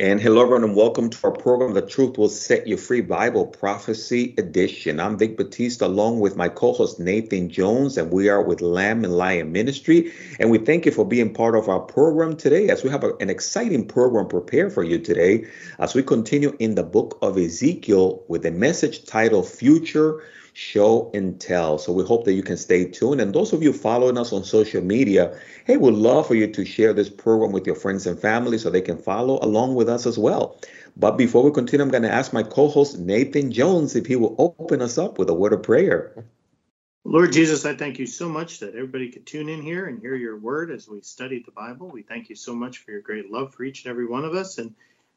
And hello, everyone, and welcome to our program, The Truth Will Set You Free Bible Prophecy Edition. I'm Vic Batista, along with my co host Nathan Jones, and we are with Lamb and Lion Ministry. And we thank you for being part of our program today as we have a, an exciting program prepared for you today as we continue in the book of Ezekiel with a message titled Future show and tell. So we hope that you can stay tuned. And those of you following us on social media, hey, we'd love for you to share this program with your friends and family so they can follow along with us as well. But before we continue, I'm going to ask my co host, Nathan Jones, if he will open us up with a word of prayer. Lord Jesus, I thank you so much that everybody could tune in here and hear your word as we study the Bible. We thank you so much for your great love for each and every one of us. And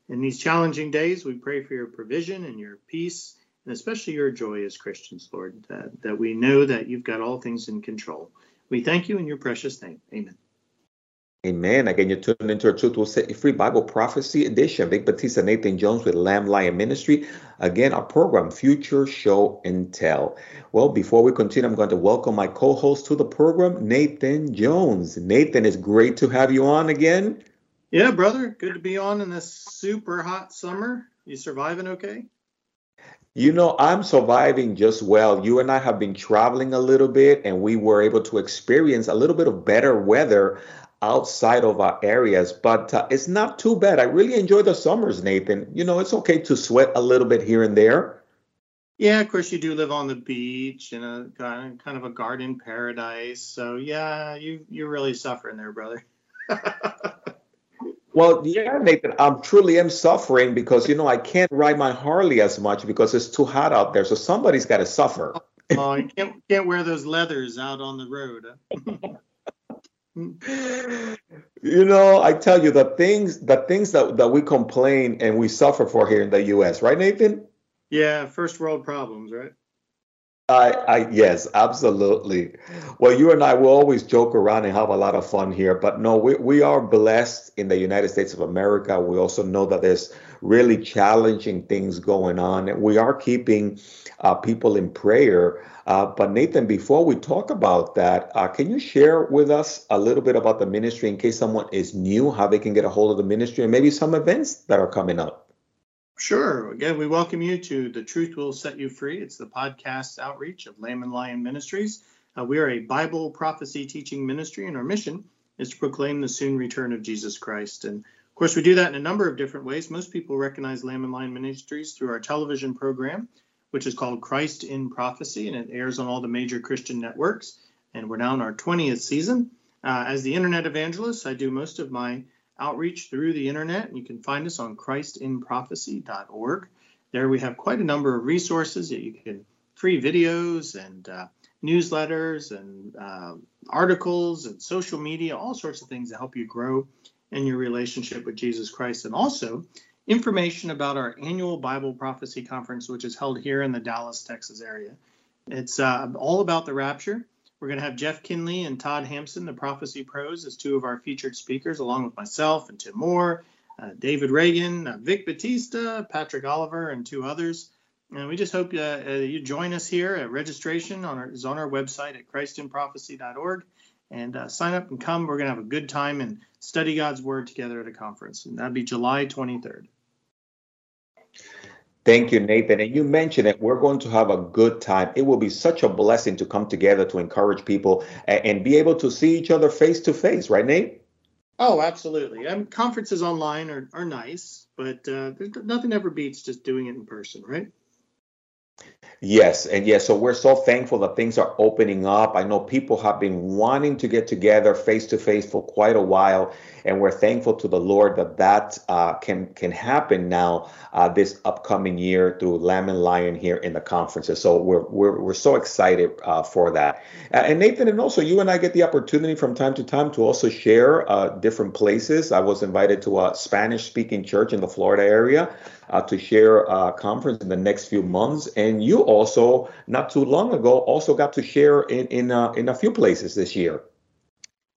in these challenging days, we pray for your provision and your peace and especially your joy as Christians, Lord, that, that we know that you've got all things in control. We thank you in your precious name. Amen. Amen. Again, you're tuning into a Truth Will Set You Free Bible Prophecy Edition. Vic Batista, Nathan Jones with Lamb Lion Ministry. Again, our program, Future Show and Tell. Well, before we continue, I'm going to welcome my co-host to the program, Nathan Jones. Nathan, it's great to have you on again. Yeah, brother. Good to be on in this super hot summer. You surviving okay? You know, I'm surviving just well. You and I have been traveling a little bit, and we were able to experience a little bit of better weather outside of our areas, but uh, it's not too bad. I really enjoy the summers, Nathan. You know, it's okay to sweat a little bit here and there. Yeah, of course, you do live on the beach in a kind of a garden paradise. So yeah, you you're really suffering there, brother. Well, yeah, Nathan, I'm truly am suffering because you know I can't ride my Harley as much because it's too hot out there. So somebody's got to suffer. Oh, oh you can't can't wear those leathers out on the road. you know, I tell you the things the things that, that we complain and we suffer for here in the US, right, Nathan? Yeah, first world problems, right? I, I, yes, absolutely. Well, you and I will always joke around and have a lot of fun here, but no, we, we are blessed in the United States of America. We also know that there's really challenging things going on, we are keeping uh, people in prayer. Uh, but Nathan, before we talk about that, uh, can you share with us a little bit about the ministry in case someone is new, how they can get a hold of the ministry, and maybe some events that are coming up? Sure. Again, we welcome you to The Truth Will Set You Free. It's the podcast outreach of Lamb and Lion Ministries. Uh, we are a Bible prophecy teaching ministry, and our mission is to proclaim the soon return of Jesus Christ. And of course, we do that in a number of different ways. Most people recognize Lamb and Lion Ministries through our television program, which is called Christ in Prophecy, and it airs on all the major Christian networks. And we're now in our 20th season. Uh, as the internet evangelist, I do most of my outreach through the internet. You can find us on christinprophecy.org. There we have quite a number of resources that you can free videos and uh, newsletters and uh, articles and social media, all sorts of things to help you grow in your relationship with Jesus Christ. And also information about our annual Bible Prophecy Conference, which is held here in the Dallas, Texas area. It's uh, all about the rapture. We're going to have Jeff Kinley and Todd Hampson, the Prophecy Pros, as two of our featured speakers, along with myself and Tim Moore, uh, David Reagan, uh, Vic Batista, Patrick Oliver, and two others. And we just hope uh, uh you join us here. at registration on our, is on our website at christinprophecy.org. And uh, sign up and come. We're going to have a good time and study God's Word together at a conference. And that'll be July 23rd. Thank you, Nathan. And you mentioned it. We're going to have a good time. It will be such a blessing to come together to encourage people and, be able to see each other face to face, right, Nate? Oh, absolutely. Um, conferences online are, are nice, but uh, nothing ever beats just doing it in person, right? Yes, and yes, so we're so thankful that things are opening up. I know people have been wanting to get together face to face for quite a while, and we're thankful to the Lord that that uh, can can happen now uh, this upcoming year through Lamb and Lion here in the conferences. So we're we're, we're so excited uh, for that. Uh, and Nathan, and also you and I get the opportunity from time to time to also share uh, different places. I was invited to a Spanish speaking church in the Florida area uh, to share a conference in the next few months. And you also, not too long ago, also got to share in in, uh, in a few places this year.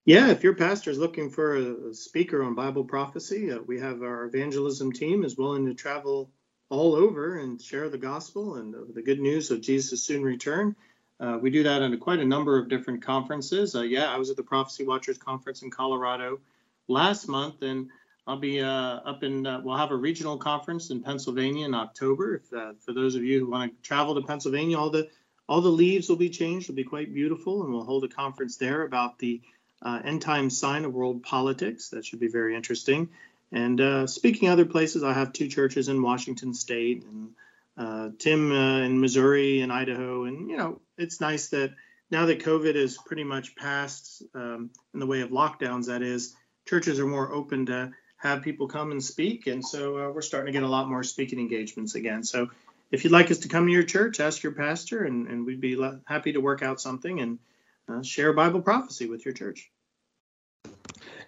Yeah, if your pastor is looking for a speaker on Bible prophecy, uh, we have our evangelism team is willing to travel all over and share the gospel and the good news of Jesus' soon return. Uh, we do that at quite a number of different conferences. Uh, yeah, I was at the Prophecy Watchers conference in Colorado last month, and I'll be uh, up in. Uh, we'll have a regional conference in Pennsylvania in October. If, uh, for those of you who want to travel to Pennsylvania, all the all the leaves will be changed. It'll be quite beautiful, and we'll hold a conference there about the uh, end time sign of world politics. That should be very interesting. And uh, speaking other places, I have two churches in Washington State and uh, Tim in Missouri and Idaho. And you know, it's nice that now that COVID is pretty much past um, in the way of lockdowns, that is, churches are more open to have people come and speak. And so uh, we're starting to get a lot more speaking engagements again. So if you'd like us to come to your church, ask your pastor, and, and we'd be happy to work out something and uh, share Bible prophecy with your church.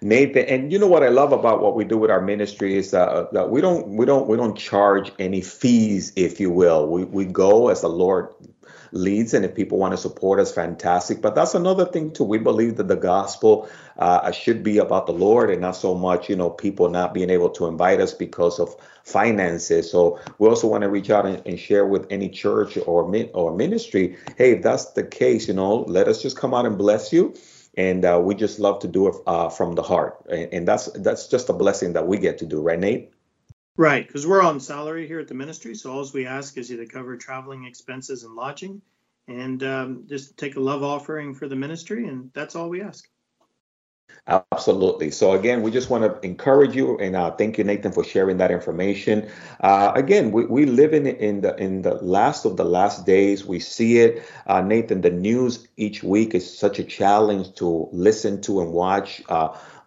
Nathan, and you know what I love about what we do with our ministry is uh, that we don't we don't we don't charge any fees, if you will. We we go as the Lord leads. And if people want to support us, fantastic. But that's another thing too. We believe that the gospel uh, should be about the Lord and not so much, you know, people not being able to invite us because of finances. So we also want to reach out and, and share with any church or min- or ministry. Hey, if that's the case, you know, let us just come out and bless you and uh, we just love to do it uh, from the heart and, and, that's that's just a blessing that we get to do right nate Right, because we're on salary here at the ministry, so all we ask is you to cover traveling expenses and lodging, and um, just take a love offering for the ministry, and that's all we ask. Absolutely. So again, we just want to encourage you, and uh, thank you, Nathan, for sharing that information. Uh, again, we, we live in in the in the last of the last days. We see it, uh, Nathan. The news each week is such a challenge to listen to and watch.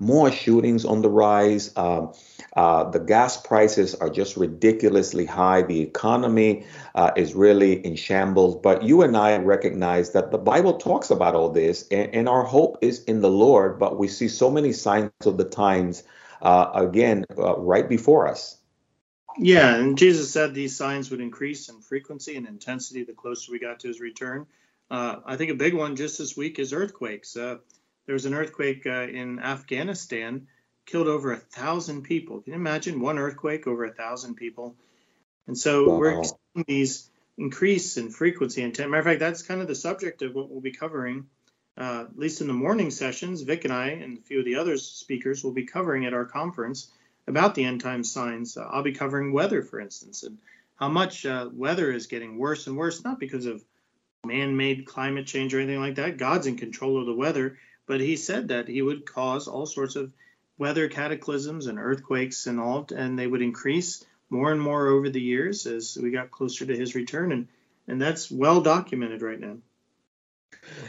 Uh, more shootings on the rise. Um, uh, the gas prices are just ridiculously high. The economy uh, is really in shambles. But you and I recognize that the Bible talks about all this, and, and our hope is in the Lord. But we see so many signs of the times, uh, again, uh, right before us. Yeah, and Jesus said these signs would increase in frequency and intensity the closer we got to his return. Uh, I think a big one just this week is earthquakes. Uh, there was an earthquake in Afghanistan killed over a thousand people. Can you imagine one earthquake over a thousand people? And so wow. we're seeing these increase in frequency and matter of fact, that's kind of the subject of what we'll be covering. Uh, at least in the morning sessions, Vic and I and a few of the other speakers will be covering at our conference about the end time signs. Uh, I'll be covering weather, for instance, and how much uh, weather is getting worse and worse, not because of man made climate change or anything like that. God's in control of the weather, but He said that He would cause all sorts of weather cataclysms and earthquakes and all, and they would increase more and more over the years as we got closer to his return, and and that's well documented right now.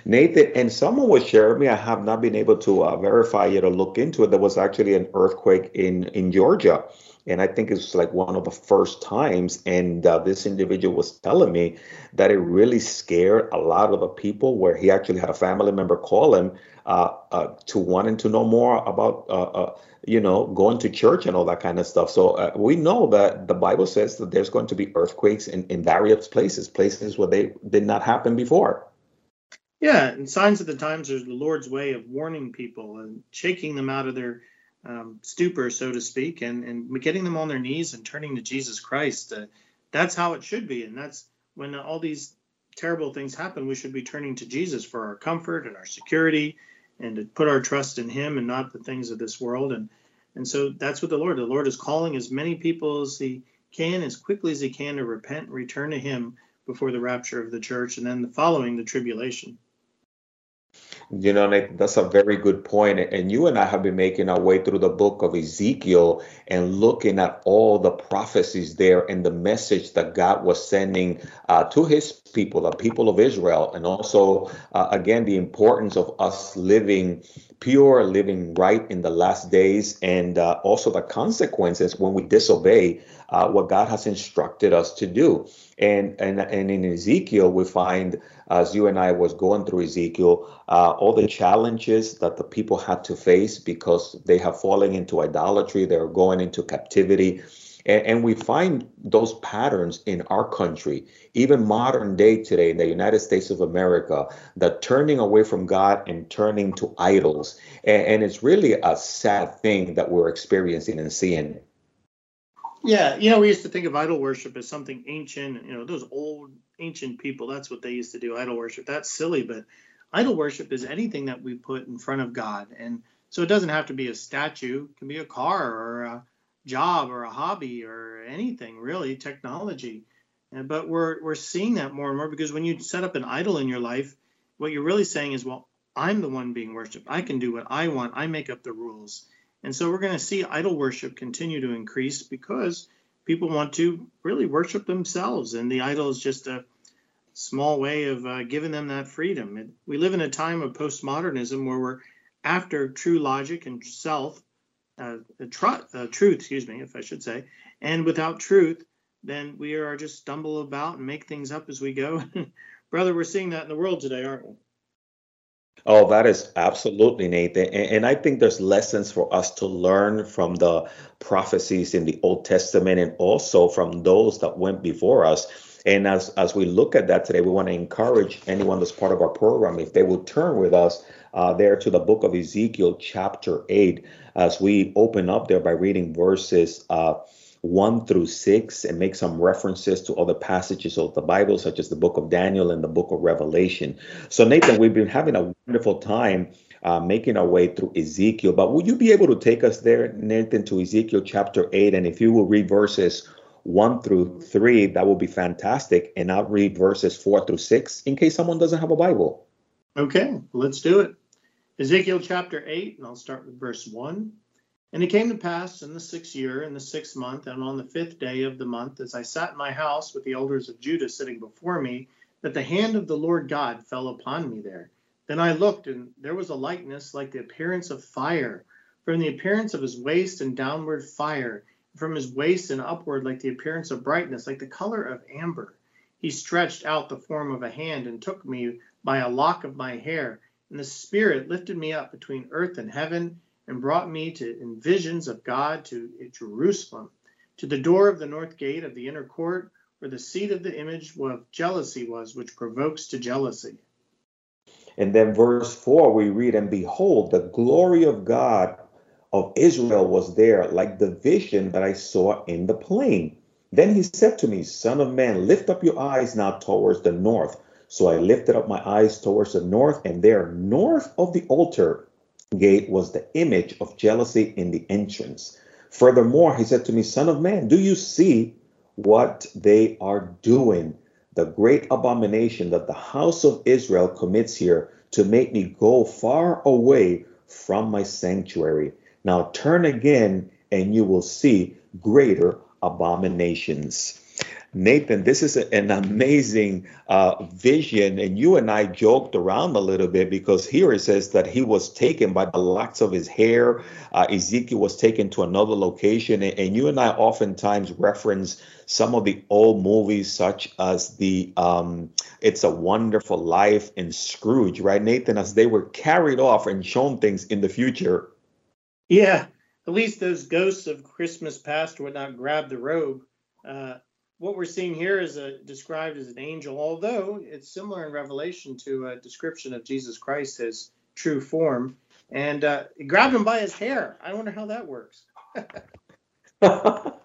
Nathan, and someone was sharing me. I have not been able to uh, verify it or look into it. There was actually an earthquake in in Georgia, and I think it was like one of the first times. And uh, this individual was telling me that it really scared a lot of the people. Where he actually had a family member call him uh, uh, to wanting to know more about, uh, uh, you know, going to church and all that kind of stuff. So uh, we know that the Bible says that there's going to be earthquakes in, in various places, places where they did not happen before. Yeah, and signs of the times are the Lord's way of warning people and shaking them out of their um, stupor, so to speak, and, and getting them on their knees and turning to Jesus Christ. Uh, that's how it should be. And that's when all these terrible things happen, we should be turning to Jesus for our comfort and our security and to put our trust in him and not the things of this world. And and so that's what the lord the lord is calling as many people as he can as quickly as he can to repent and return to him before the rapture of the church and then the following the tribulation you know, that's a very good point. And you and I have been making our way through the book of Ezekiel and looking at all the prophecies there and the message that God was sending uh, to his people, the people of Israel, and also, uh, again, the importance of us living pure, living right in the last days, and uh, also the consequences when we disobey uh, what God has instructed us to do. And, and, and in Ezekiel, we find, as you and I was going through Ezekiel, uh, all the challenges that the people had to face because they have fallen into idolatry, they're going into captivity. And, and, we find those patterns in our country, even modern day today in the United States of America, that turning away from God and turning to idols. And, and it's really a sad thing that we're experiencing and seeing. Yeah, you know, we used to think of idol worship as something ancient. You know, those old ancient people. That's what they used to do. Idol worship. That's silly, but idol worship is anything that we put in front of God, and So it doesn't have to be a statue, it can be a car or a job or a hobby or anything really, technology. But we're we're seeing that more and more because when you set up an idol in your life, what you're really saying is, well, I'm the one being worshipped. I can do what I want. I make up the rules. And so we're going to see idol worship continue to increase because people want to really worship themselves, and the idol is just a small way of uh, giving them that freedom. And we live in a time of postmodernism where we're after true logic and self, uh, tr- uh, truth, excuse me, if I should say, and without truth, then we are just stumble about and make things up as we go. Brother, we're seeing that in the world today, aren't we? Oh, that is absolutely, Nathan. And, and, I think there's lessons for us to learn from the prophecies in the Old Testament and also from those that went before us. And as, as we look at that today, we want to encourage anyone that's part of our program, if they will turn with us uh, there to the book of Ezekiel, chapter 8, as we open up there by reading verses uh, 1 through 6 and make some references to other passages of the Bible, such as the book of Daniel and the book of Revelation. So, Nathan, we've been having a wonderful time uh, making our way through Ezekiel, but would you be able to take us there, Nathan, to Ezekiel chapter 8? And if you will read verses 1 through 3, that would be fantastic. And I'll read verses 4 through 6 in case someone doesn't have a Bible. Okay, let's do it. Ezekiel chapter 8, and I'll start with verse 1. And it came to pass in the sixth year, in the sixth month, and on the fifth day of the month, as I sat in my house with the elders of Judah sitting before me, that the hand of the Lord God fell upon me there. Then I looked, and there was a likeness like the appearance of fire, from the appearance of his waist and downward fire, from his waist and upward like the appearance of brightness, like the color of amber. He stretched out the form of a hand and took me by a lock of my hair, and the Spirit lifted me up between earth and heaven and brought me to in visions of God to eh, Jerusalem, to the door of the north gate of the inner court, where the seat of the image of jealousy was, which provokes to jealousy. And then verse 4, we read, And behold, the glory of God of Israel was there, like the vision that I saw in the plain. Then he said to me, Son of man, lift up your eyes now towards the north. So I lifted up my eyes towards the north, and there, north of the altar, gate was the image of jealousy in the entrance. Furthermore, he said to me, Son of man, do you see what they are doing? The great abomination that the house of Israel commits here to make me go far away from my sanctuary. Now turn again, and you will see greater abominations. Nathan, this is an amazing uh, vision. And you and I joked around a little bit because here it says that he was taken by the locks of his hair. Uh, Ezekiel was taken to another location. And, and, you and I oftentimes reference some of the old movies, such as the um, It's a Wonderful Life and Scrooge, right, Nathan, as they were carried off and shown things in the future. Yeah, at least those ghosts of Christmas past would not grab the robe. Uh, what we're seeing here is a, described as an angel, although it's similar in Revelation to a description of Jesus Christ as true form. And uh, grabbed him by his hair. I wonder how that works.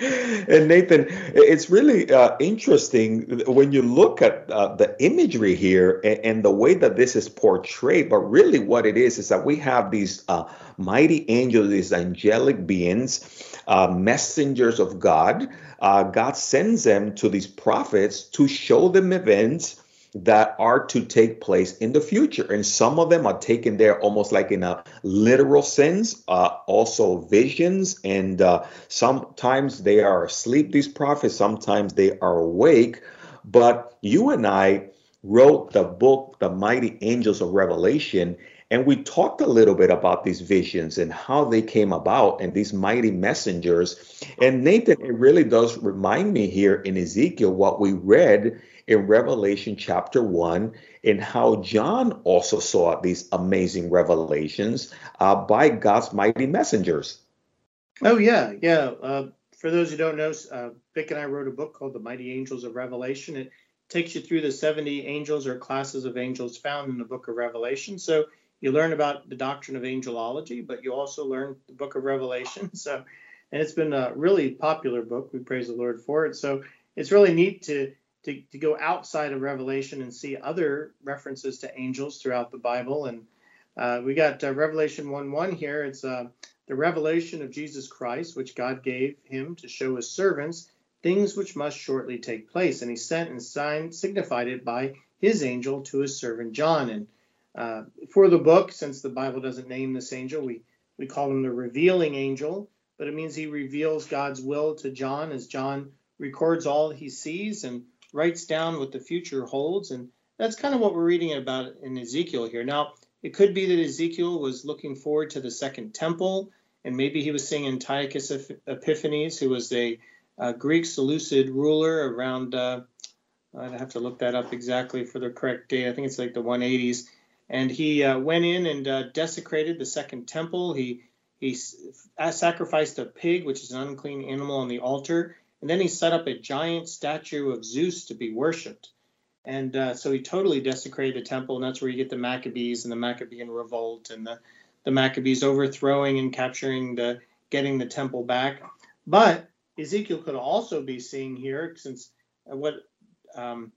and Nathan, it's really uh, interesting when you look at uh, the imagery here and, and, the way that this is portrayed. But really, what it is is that we have these uh, mighty angels, these angelic beings, uh, messengers of God. Uh, God sends them to these prophets to show them events that are to take place in the future. And some of them are taken there almost like in a literal sense, uh, also visions. And uh, sometimes they are asleep, these prophets, sometimes they are awake. But you and I wrote the book, The Mighty Angels of Revelation. And we talked a little bit about these visions and how they came about and these mighty messengers. And Nathan, it really does remind me here in Ezekiel what we read in Revelation chapter 1 in how John also saw these amazing revelations uh, by God's mighty messengers. Oh, yeah, yeah. Uh, for those who don't know, uh, Vic and I wrote a book called The Mighty Angels of Revelation. It takes you through the 70 angels or classes of angels found in the book of Revelation. So you learn about the doctrine of angelology, but you also learn the book of Revelation. So, and it's been a really popular book. We praise the Lord for it. So it's really neat to to, to go outside of Revelation and see other references to angels throughout the Bible. And Uh, we got uh, Revelation 1 1 here. It's uh, the revelation of Jesus Christ, which God gave him to show his servants things which must shortly take place. And he sent and signed, signified it by his angel to his servant John. And uh, for the book, since the Bible doesn't name this angel, we, we call him the revealing angel, but it means he reveals God's will to John as John records all he sees and writes down what the future holds. And that's kind of what we're reading about in Ezekiel here. Now, it could be that Ezekiel was looking forward to the second temple, and maybe he was seeing Antiochus Epiphanes, who was a, a Greek Seleucid ruler around, uh, I'd have to look that up exactly for the correct date. I think it's like the 180s. And he uh, went in and uh, desecrated the second temple. He he sacrificed a pig, which is an unclean animal, on the altar, and then he set up a giant statue of Zeus to be worshipped. And uh, so he totally desecrated the temple, and that's where you get the Maccabees and the Maccabean revolt and the, the Maccabees overthrowing and capturing the getting the temple back. But Ezekiel could also be seeing here, since uh, what um,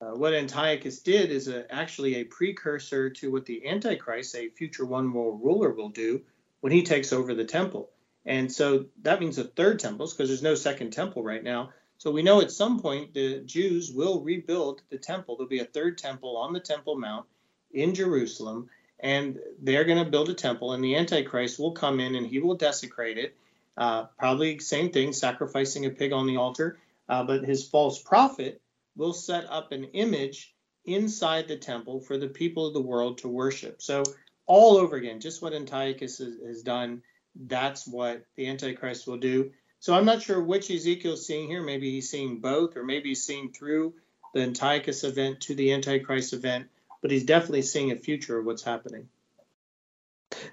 uh, what Antiochus did is a, actually a precursor to what the Antichrist, a future one world ruler, will do when he takes over the temple. And so that means a third temple, because there's no second temple right now. So we know at some point the Jews will rebuild the temple. There'll be a third temple on the Temple Mount in Jerusalem, and they're going to build a temple, and the Antichrist will come in and he will desecrate it. Uh, probably same thing, sacrificing a pig on the altar. Uh, but his false prophet will set up an image inside the temple for the people of the world to worship. So all over again, just what Antiochus has, has done, that's what the Antichrist will do. So I'm not sure which Ezekiel's seeing here. Maybe he's seeing both, or maybe he's seeing through the Antiochus event to the Antichrist event, but he's definitely seeing a future of what's happening.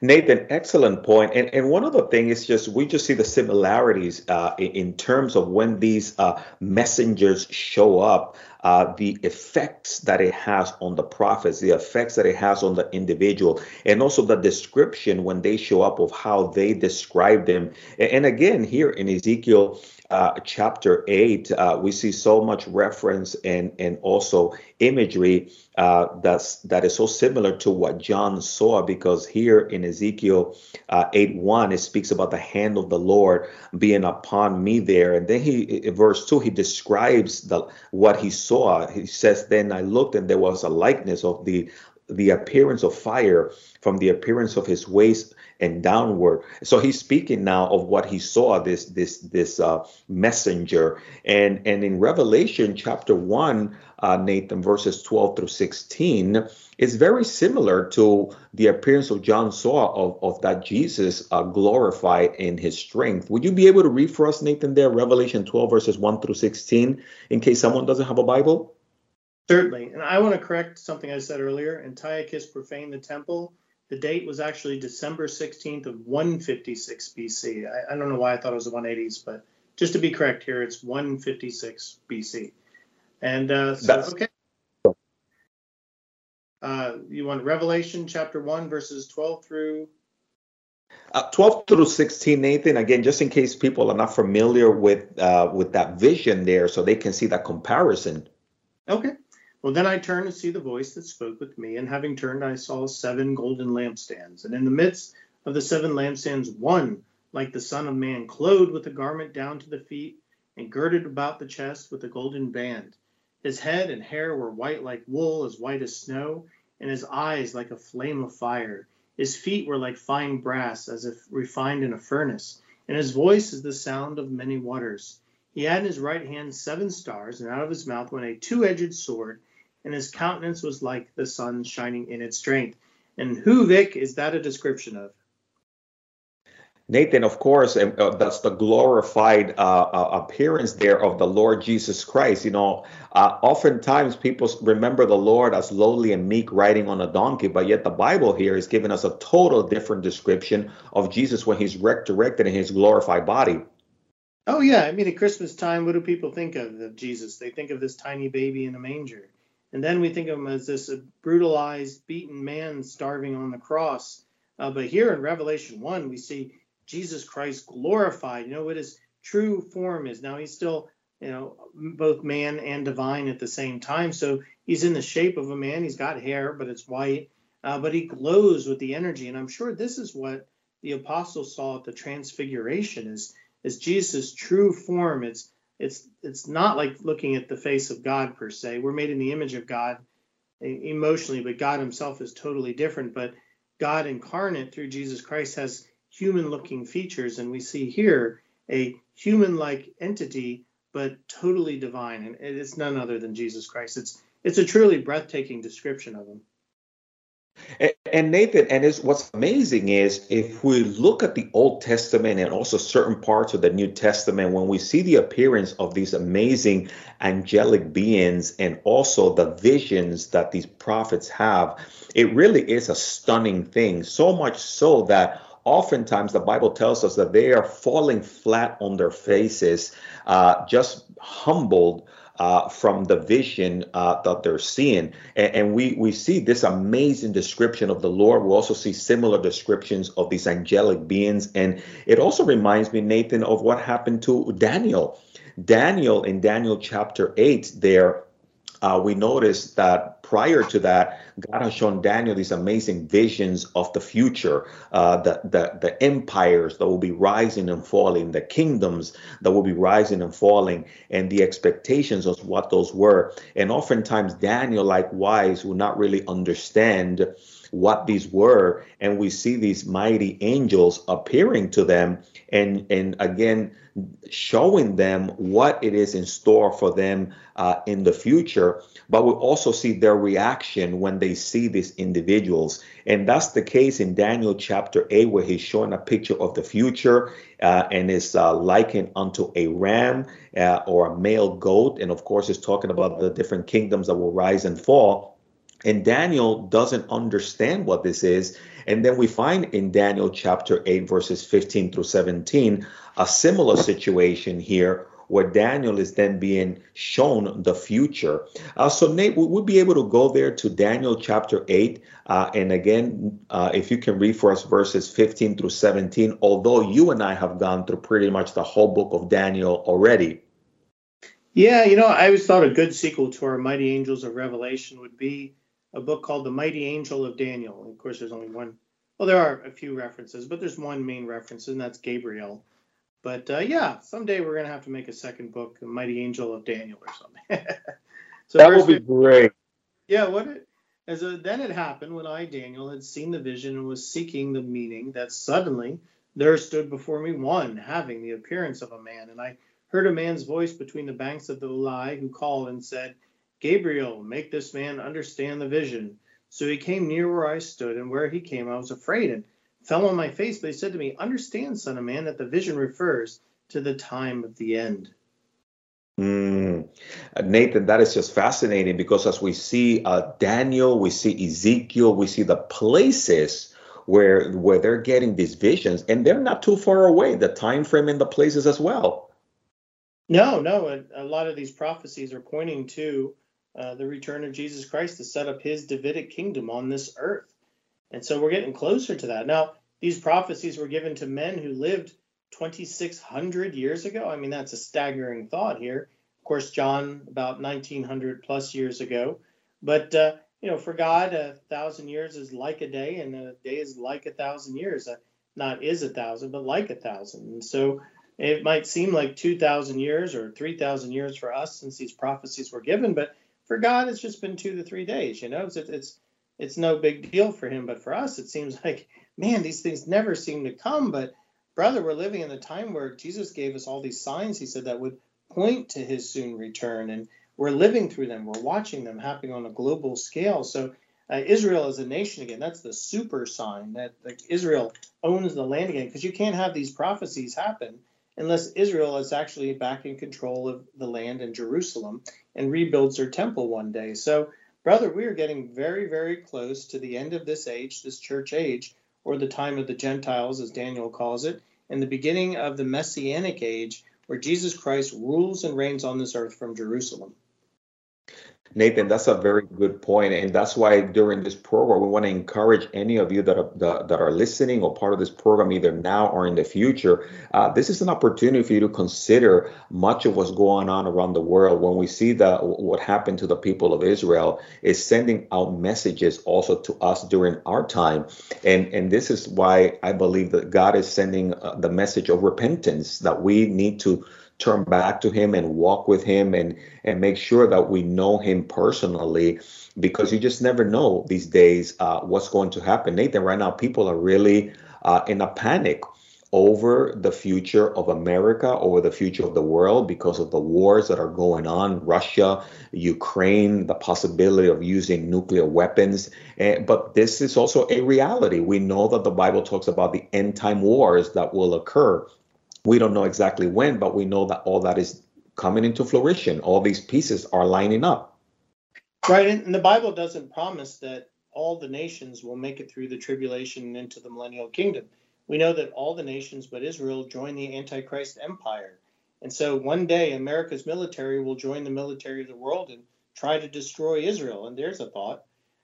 Nathan, excellent point. And and one other thing is just we just see the similarities uh, in, in, terms of when these uh, messengers show up, uh, the effects that it has on the prophets, the effects that it has on the individual, and also the description when they show up of how they describe them. And, and again, here in Ezekiel uh, chapter 8, uh, we see so much reference and, and also imagery uh, that's, that is so similar to what John saw, because here in Ezekiel uh, 8 1, it speaks about the hand of the Lord being upon me there. And then he, verse 2, he describes the what he saw. He says, Then I looked, and there was a likeness of the the appearance of fire from the appearance of his waist and downward. So he's speaking now of what he saw this this this uh, messenger. And and in Revelation chapter one, uh, Nathan verses 12 through 16 is very similar to the appearance of John saw of, of that Jesus uh, glorified in his strength. Would you be able to read for us, Nathan, there, Revelation 12 verses 1 through 16, in case someone doesn't have a Bible? Certainly. And I want to correct something I said earlier. Antiochus profaned the temple. The date was actually December 16th of 156 BC. I, I don't know why I thought it was the 180s, but just to be correct here, it's 156 BC. And uh, so, That's- okay. Uh, you want Revelation chapter 1, verses 12 through uh, 12 through 16, Nathan, again, just in case people are not familiar with uh, with that vision there, so they can see that comparison. Okay. Well, then I turned to see the voice that spoke with me, and having turned, I saw seven golden lampstands, and in the midst of the seven lampstands, one like the Son of Man, clothed with a garment down to the feet, and girded about the chest with a golden band. His head and hair were white like wool, as white as snow, and his eyes like a flame of fire. His feet were like fine brass, as if refined in a furnace, and his voice is the sound of many waters. He had in his right hand seven stars, and out of his mouth went a two edged sword and his countenance was like the sun shining in its strength. And who, Vic, is that a description of? Nathan, of course, uh, that's the glorified uh, uh, appearance there of the Lord Jesus Christ. You know, uh, oftentimes people remember the Lord as lowly and meek riding on a donkey, but yet the Bible here is giving us a total different description of Jesus when he's resurrected in his glorified body. Oh, yeah. I mean, at Christmas time, what do people think of, of Jesus? They think of this tiny baby in a manger. And then we think of him as this brutalized, beaten man starving on the cross. Uh, but here in Revelation 1, we see Jesus Christ glorified. You know what his true form is. Now he's still, you know, both man and divine at the same time. So he's in the shape of a man. He's got hair, but it's white. uh, but he glows with the energy. And I'm sure this is what the apostles saw at the transfiguration is is Jesus' true form. It's it's it's not like looking at the face of God per se. We're made in the image of God emotionally, but God Himself is totally different. But God incarnate through Jesus Christ has human looking features, and we see here a human like entity, but totally divine. And it's none other than Jesus Christ. It's it's a truly breathtaking description of him. And Nathan, and is what's amazing is if we look at the Old Testament and also certain parts of the New Testament, when we see the appearance of these amazing angelic beings and also the visions that these prophets have, it really is a stunning thing. So much so that oftentimes the Bible tells us that they are falling flat on their faces, uh, just humbled uh, from the vision uh, that they're seeing. And, and, we, we see this amazing description of the Lord. We also see similar descriptions of these angelic beings. And it also reminds me, Nathan, of what happened to Daniel. Daniel in Daniel chapter 8, there uh, we notice that prior to that, God has shown Daniel these amazing visions of the future, uh, the, the, the empires that will be rising and falling, the kingdoms that will be rising and falling, and the expectations of what those were. And oftentimes, Daniel, likewise, will not really understand what these were and we see these mighty angels appearing to them and and again showing them what it is in store for them uh, in the future. But we also see their reaction when they see these individuals. And that's the case in daniel chapter 8 where he's showing a picture of the future uh, and is uh, likened unto a ram uh, or a male goat. And of course is talking about the different kingdoms that will rise and fall and Daniel doesn't understand what this is. And then we find in Daniel chapter 8, verses 15 through 17, a similar situation here where Daniel is then being shown the future. Uh, so, Nate, we would be able to go there to Daniel chapter 8. Uh, and again, uh, if you can read for us verses 15 through 17, although you and I have gone through pretty much the whole book of Daniel already. Yeah, you know, I always thought a good sequel to our Mighty Angels of Revelation would be a book called The Mighty Angel of Daniel. Of course, there's only one. Well, there are a few references, but there's one main reference, and that's Gabriel. But uh, yeah, someday we're gonna have to make a second book, The Mighty Angel of Daniel, or something. so that would be great. Yeah, what it, as a, then it happened when I, Daniel, had seen the vision and was seeking the meaning that suddenly there stood before me one having the appearance of a man, and I heard a man's voice between the banks of the Ulai who called and said, Gabriel, make this man understand the vision. So he came near where I stood, and where he came, I was afraid and fell on my face. But he said to me, Understand, son of man, that the vision refers to the time of the end. Mm. Nathan, that is just fascinating because as we see uh, Daniel, we see Ezekiel, we see the places where where they're getting these visions, and they're not too far away. The time frame and the places as well. No, no, a, a lot of these prophecies are pointing to uh, the return of Jesus Christ to set up his Davidic kingdom on this earth. And so we're getting closer to that. Now, these prophecies were given to men who lived 2,600 years ago. I mean, that's a staggering thought here. Of course, John about 1,900 plus years ago. But, uh, you know, for God, a thousand years is like a day, and a day is like a thousand years. Uh, not is a thousand, but like a thousand. And so it might seem like 2,000 years or 3,000 years for us since these prophecies were given, but for God, it's just been two to three days. You know, it's it's it's no big deal for him. But for us, it seems like man, these things never seem to come. But brother, we're living in a time where Jesus gave us all these signs. He said that would point to his soon return, and we're living through them. We're watching them happening on a global scale. So. Uh, Israel as a nation again. That's the super sign that like, Israel owns the land again, because you can't have these prophecies happen unless Israel is actually back in control of the land in Jerusalem and rebuilds her temple one day. So, brother, we are getting very, very close to the end of this age, this church age, or the time of the Gentiles, as Daniel calls it, and the beginning of the Messianic age, where Jesus Christ rules and reigns on this earth from Jerusalem. Nathan, that's a very good point, and that's why during this program we want to encourage any of you that are that are listening or part of this program, either now or in the future. Uh, this is an opportunity for you to consider much of what's going on around the world. When we see that what happened to the people of Israel is sending out messages also to us during our time, and and this is why I believe that God is sending uh, the message of repentance that we need to turn back to him and walk with him and and make sure that we know him personally because you just never know these days uh, what's going to happen nathan right now people are really uh, in a panic over the future of America, over the future of the world because of the wars that are going on, Russia, Ukraine, the possibility of using nuclear weapons. And, but this is also a reality. We know that the Bible talks about the end time wars that will occur we don't know exactly when, but we know that all that is coming into fruition. All these pieces are lining up. Right, and the Bible doesn't promise that all the nations will make it through the tribulation and into the millennial kingdom. We know that all the nations but Israel join the Antichrist empire. And so one day America's military will join the military of the world and try to destroy Israel. And there's a thought.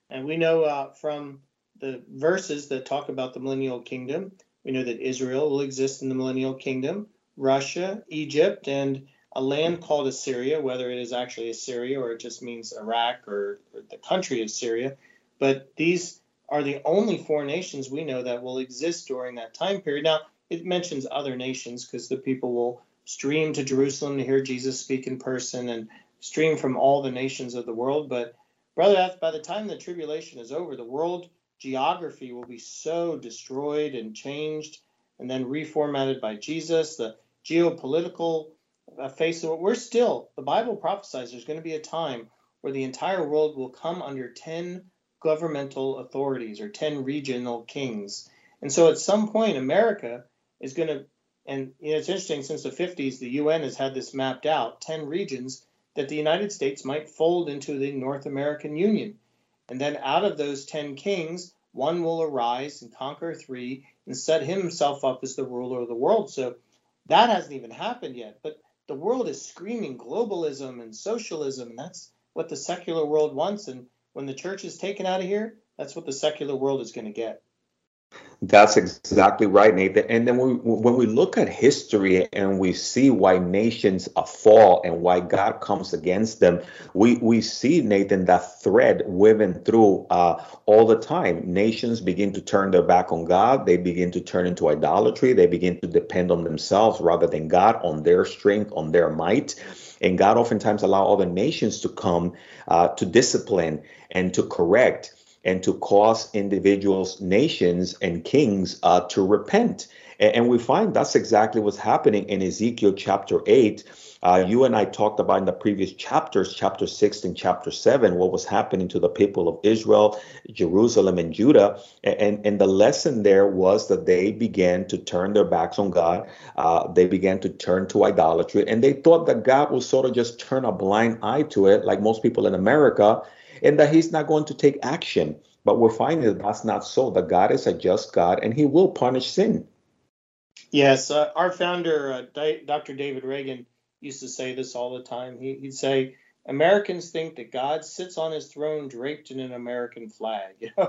And we know uh, from the verses that talk about the millennial kingdom we know that Israel will exist in the millennial kingdom, Russia, Egypt, and a land called Assyria, whether it is actually Assyria or it just means Iraq or, or the country of Syria. But these are the only four nations we know that will exist during that time period. Now, it mentions other nations because the people will stream to Jerusalem to hear Jesus speak in person and stream from all the nations of the world. But, brother, by the time the tribulation is over, the world geography will be so destroyed and changed and then reformatted by Jesus. The geopolitical uh, face of it, we're still, the Bible prophesies there's going to be a time where the entire world will come under 10 governmental authorities or 10 regional kings. And so at some point, America is going to, and you know, it's interesting, since the 50s, the UN has had this mapped out 10 regions that the United States might fold into the North American Union. And then out of those ten kings, one will arise and conquer three and set himself up as the ruler of the world. So that hasn't even happened yet. But the world is screaming globalism and socialism. And that's what the secular world wants. And when the church is taken out of here, that's what the secular world is going to get. That's exactly right, Nathan. And then we, when we look at history and we see why nations fall and why God comes against them, we, we see, Nathan, that thread woven through uh, all the time. Nations begin to turn their back on God. They begin to turn into idolatry. They begin to depend on themselves rather than God, on their strength, on their might. And God oftentimes allow other nations to come uh, to discipline and to correct and to cause individuals, nations, and kings uh, to repent. And, and, we find that's exactly what's happening in Ezekiel chapter 8. Uh, you and I talked about in the previous chapters, chapter 6 and chapter 7, what was happening to the people of Israel, Jerusalem, and Judah. And, and the lesson there was that they began to turn their backs on God. Uh, they began to turn to idolatry. And they thought that God would sort of just turn a blind eye to it, like most people in America and that he's not going to take action. But we're finding that that's not so. That God is a just God and he will punish sin. Yes, uh, our founder, uh, Di- Dr. David Reagan, used to say this all the time. He, would say, Americans think that God sits on his throne draped in an American flag.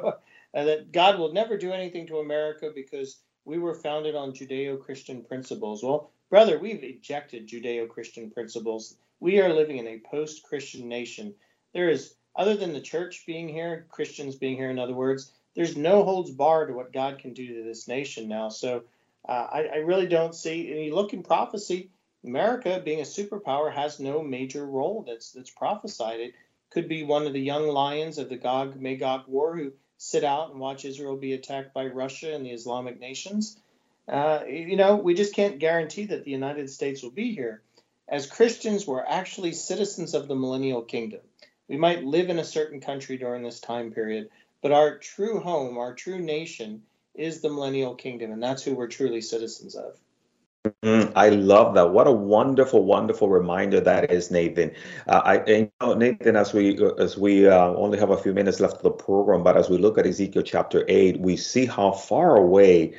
And that God will never do anything to America because we were founded on Judeo-Christian principles. Well, brother, we've ejected Judeo-Christian principles. We are living in a post-Christian nation. There is other than the church being here, Christians being here, in other words, there's no holds bar to what God can do to this nation now. So uh, I, I, really don't see. And you look in prophecy, America being a superpower has no major role that's that's prophesied. It could be one of the young lions of the Gog Magog war who sit out and watch Israel be attacked by Russia and the Islamic nations. Uh, you know, we just can't guarantee that the United States will be here. As Christians, we're actually citizens of the millennial kingdom. We might live in a certain country during this time period, but our true home, our true nation, is the millennial kingdom, and that's who we're truly citizens of. Mm, I love that. What a wonderful, wonderful reminder that is, Nathan. Uh, I, you know, Nathan, as we as we uh, only have a few minutes left of the program, but as we look at Ezekiel chapter eight, we see how far away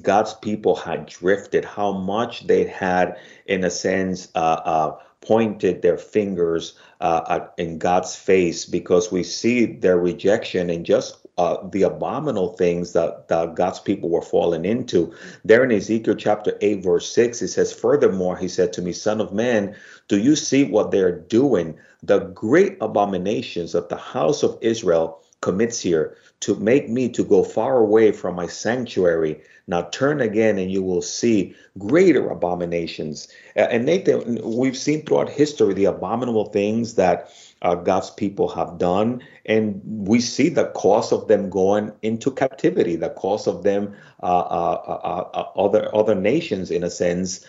God's people had drifted, how much they had, in a sense, uh, uh pointed their fingers uh, at, in God's face because we see their rejection and just uh, the abominable things that, that God's people were falling into. There in Ezekiel chapter 8, verse 6, it says, Furthermore, he said to me, Son of man, do you see what they're doing? The great abominations of the house of Israel commits here to make me to go far away from my sanctuary. Now turn again and you will see greater abominations. And Nathan, we've seen throughout history the abominable things that uh, God's people have done. And we see the cost of them going into captivity, the cost of them, uh, uh, uh, uh other, other nations, in a sense,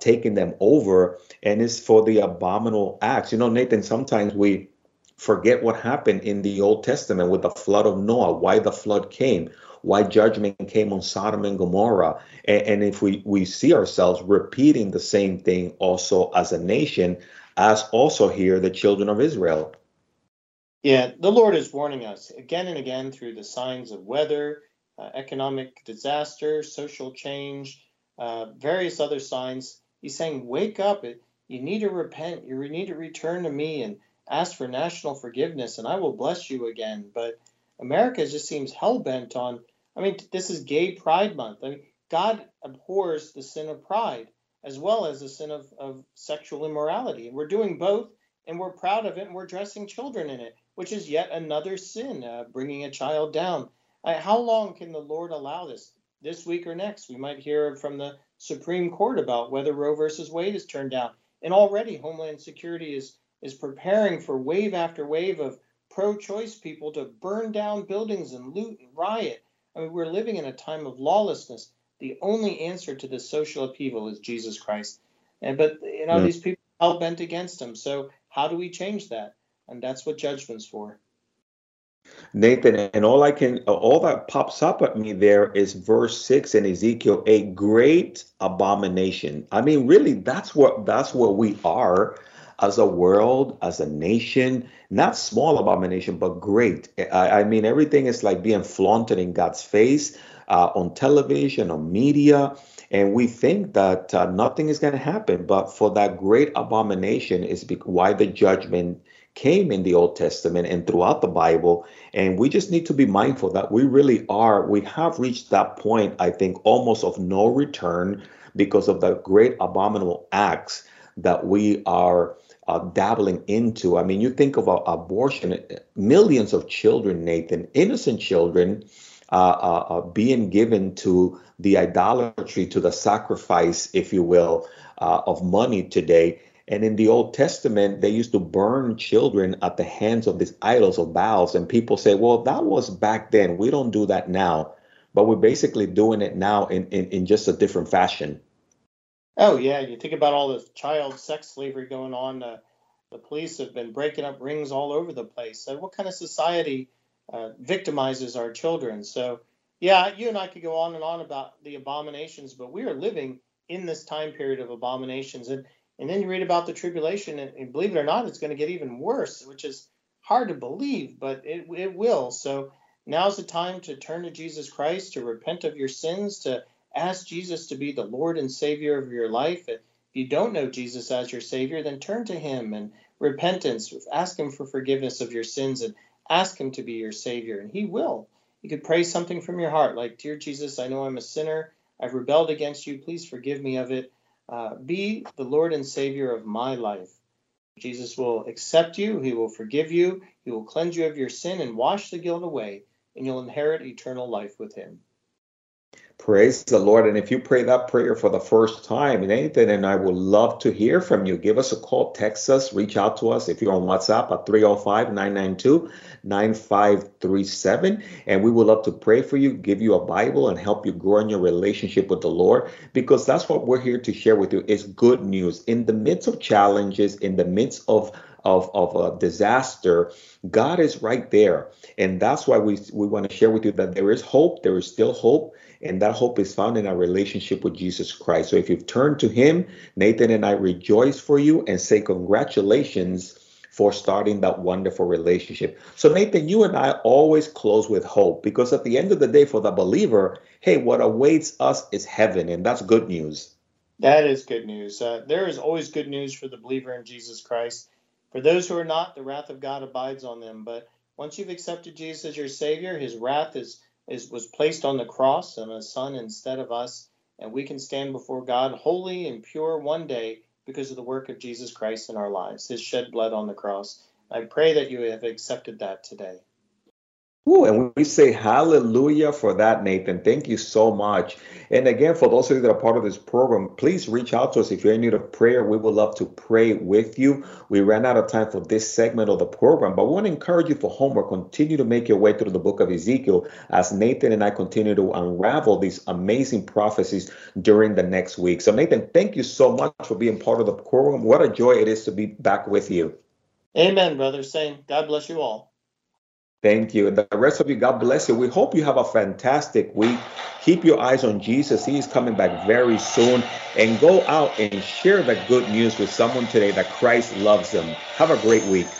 taking them over. And it's for the abominable acts. You know, Nathan, sometimes we forget what happened in the Old Testament with the flood of Noah, why the flood came, why judgment came on Sodom and Gomorrah. And, and, if we, we see ourselves repeating the same thing also as a nation, as also here the children of Israel. Yeah, the Lord is warning us again and again through the signs of weather, uh, economic disaster, social change, uh, various other signs. He's saying, Wake up. You need to repent. You need to return to me and ask for national forgiveness, and I will bless you again. But America just seems hell bent on. I mean, this is Gay Pride Month. I mean, God abhors the sin of pride as well as the sin of, of sexual immorality. We're doing both, and we're proud of it, and we're dressing children in it, which is yet another sin, uh, bringing a child down. Uh, how long can the Lord allow this? This week or next, we might hear from the Supreme Court about whether Roe versus Wade is turned down. And already, Homeland Security is is preparing for wave after wave of pro-choice people to burn down buildings and loot and riot. I mean, we're living in a time of lawlessness the only answer to this social upheaval is Jesus Christ. And but you know, yeah. these people are hell bent against him. So how do we change that? And that's what judgment's for. Nathan, and all I can, all that pops up at me there is verse six in Ezekiel, a great abomination. I mean, really, that's what that's what we are as a world, as a nation. Not small abomination, but great. I, I mean, everything is like being flaunted in God's face uh, on television, on media, and we think that uh, nothing is going to happen. But for that great abomination is be- why the judgment came in the Old Testament and throughout the Bible. And we just need to be mindful that we really are, we have reached that point, I think, almost of no return because of the great abominable acts that we are uh, dabbling into. I mean, you think of uh, abortion, millions of children, Nathan, innocent children uh, uh, uh, being given to the idolatry, to the sacrifice, if you will, uh, of money today. And in the Old Testament, they used to burn children at the hands of these idols of Baals. And people say, well, that was back then. We don't do that now. But we're basically doing it now in, in, in just a different fashion. Oh, yeah. You think about all the child sex slavery going on. Uh, the police have been breaking up rings all over the place. So what kind of society uh, victimizes our children. So, yeah, you and I could go on and on about the abominations, but we are living in this time period of abominations. And, and then you read about the tribulation, and, and believe it or not, it's going to get even worse, which is hard to believe, but it, it will. So, now's the time to turn to Jesus Christ, to repent of your sins, to ask Jesus to be the Lord and Savior of your life. If you don't know Jesus as your Savior, then turn to Him and repentance. Ask Him for forgiveness of your sins and Ask Him to be your Savior, and He will. You could pray something from your heart, like, Dear Jesus, I know I'm a sinner. I've rebelled against you. Please forgive me of it. Uh, be the Lord and Savior of my life. Jesus will accept you. He will forgive you. He will cleanse you of your sin and wash the guilt away, and you'll inherit eternal life with Him. Praise the Lord. And if you pray that prayer for the first time, Nathan and I would love to hear from you. Give us a call, text us, reach out to us if you're on WhatsApp at 305 992 9537. And we would love to pray for you, give you a Bible, and help you grow in your relationship with the Lord because that's what we're here to share with you is good news. In the midst of challenges, in the midst of of, of a disaster, God is right there. And that's why we, we want to share with you that there is hope, there is still hope and that hope is found in our relationship with Jesus Christ. So if you've turned to Him, Nathan and I rejoice for you and say congratulations for starting that wonderful relationship. So, Nathan, you and I always close with hope because at the end of the day, for the believer, hey, what awaits us is heaven, and that's good news. That is good news. Uh, there is always good news for the believer in Jesus Christ. For those who are not, the wrath of God abides on them. But once you've accepted Jesus as your Savior, His wrath is, is was placed on the cross and a Son instead of us, and we can stand before God holy and pure one day because of the work of Jesus Christ in our lives, His shed blood on the cross. I pray that you have accepted that today. Ooh, and we say hallelujah for that, Nathan. Thank you so much. And again, for those of you that are part of this program, please reach out to us if you're in need of prayer. We would love to pray with you. We ran out of time for this segment of the program, but we want to encourage you for homework. Continue to make your way through the book of Ezekiel as Nathan and I continue to unravel these amazing prophecies during the next week. So, Nathan, thank you so much for being part of the program. What a joy it is to be back with you. Amen, brother. Same. God bless you all. Thank you. And the rest of you, God bless you. We hope you have a fantastic week. Keep your eyes on Jesus. He is coming back very soon. And go out and share the good news with someone today that Christ loves them. Have a great week.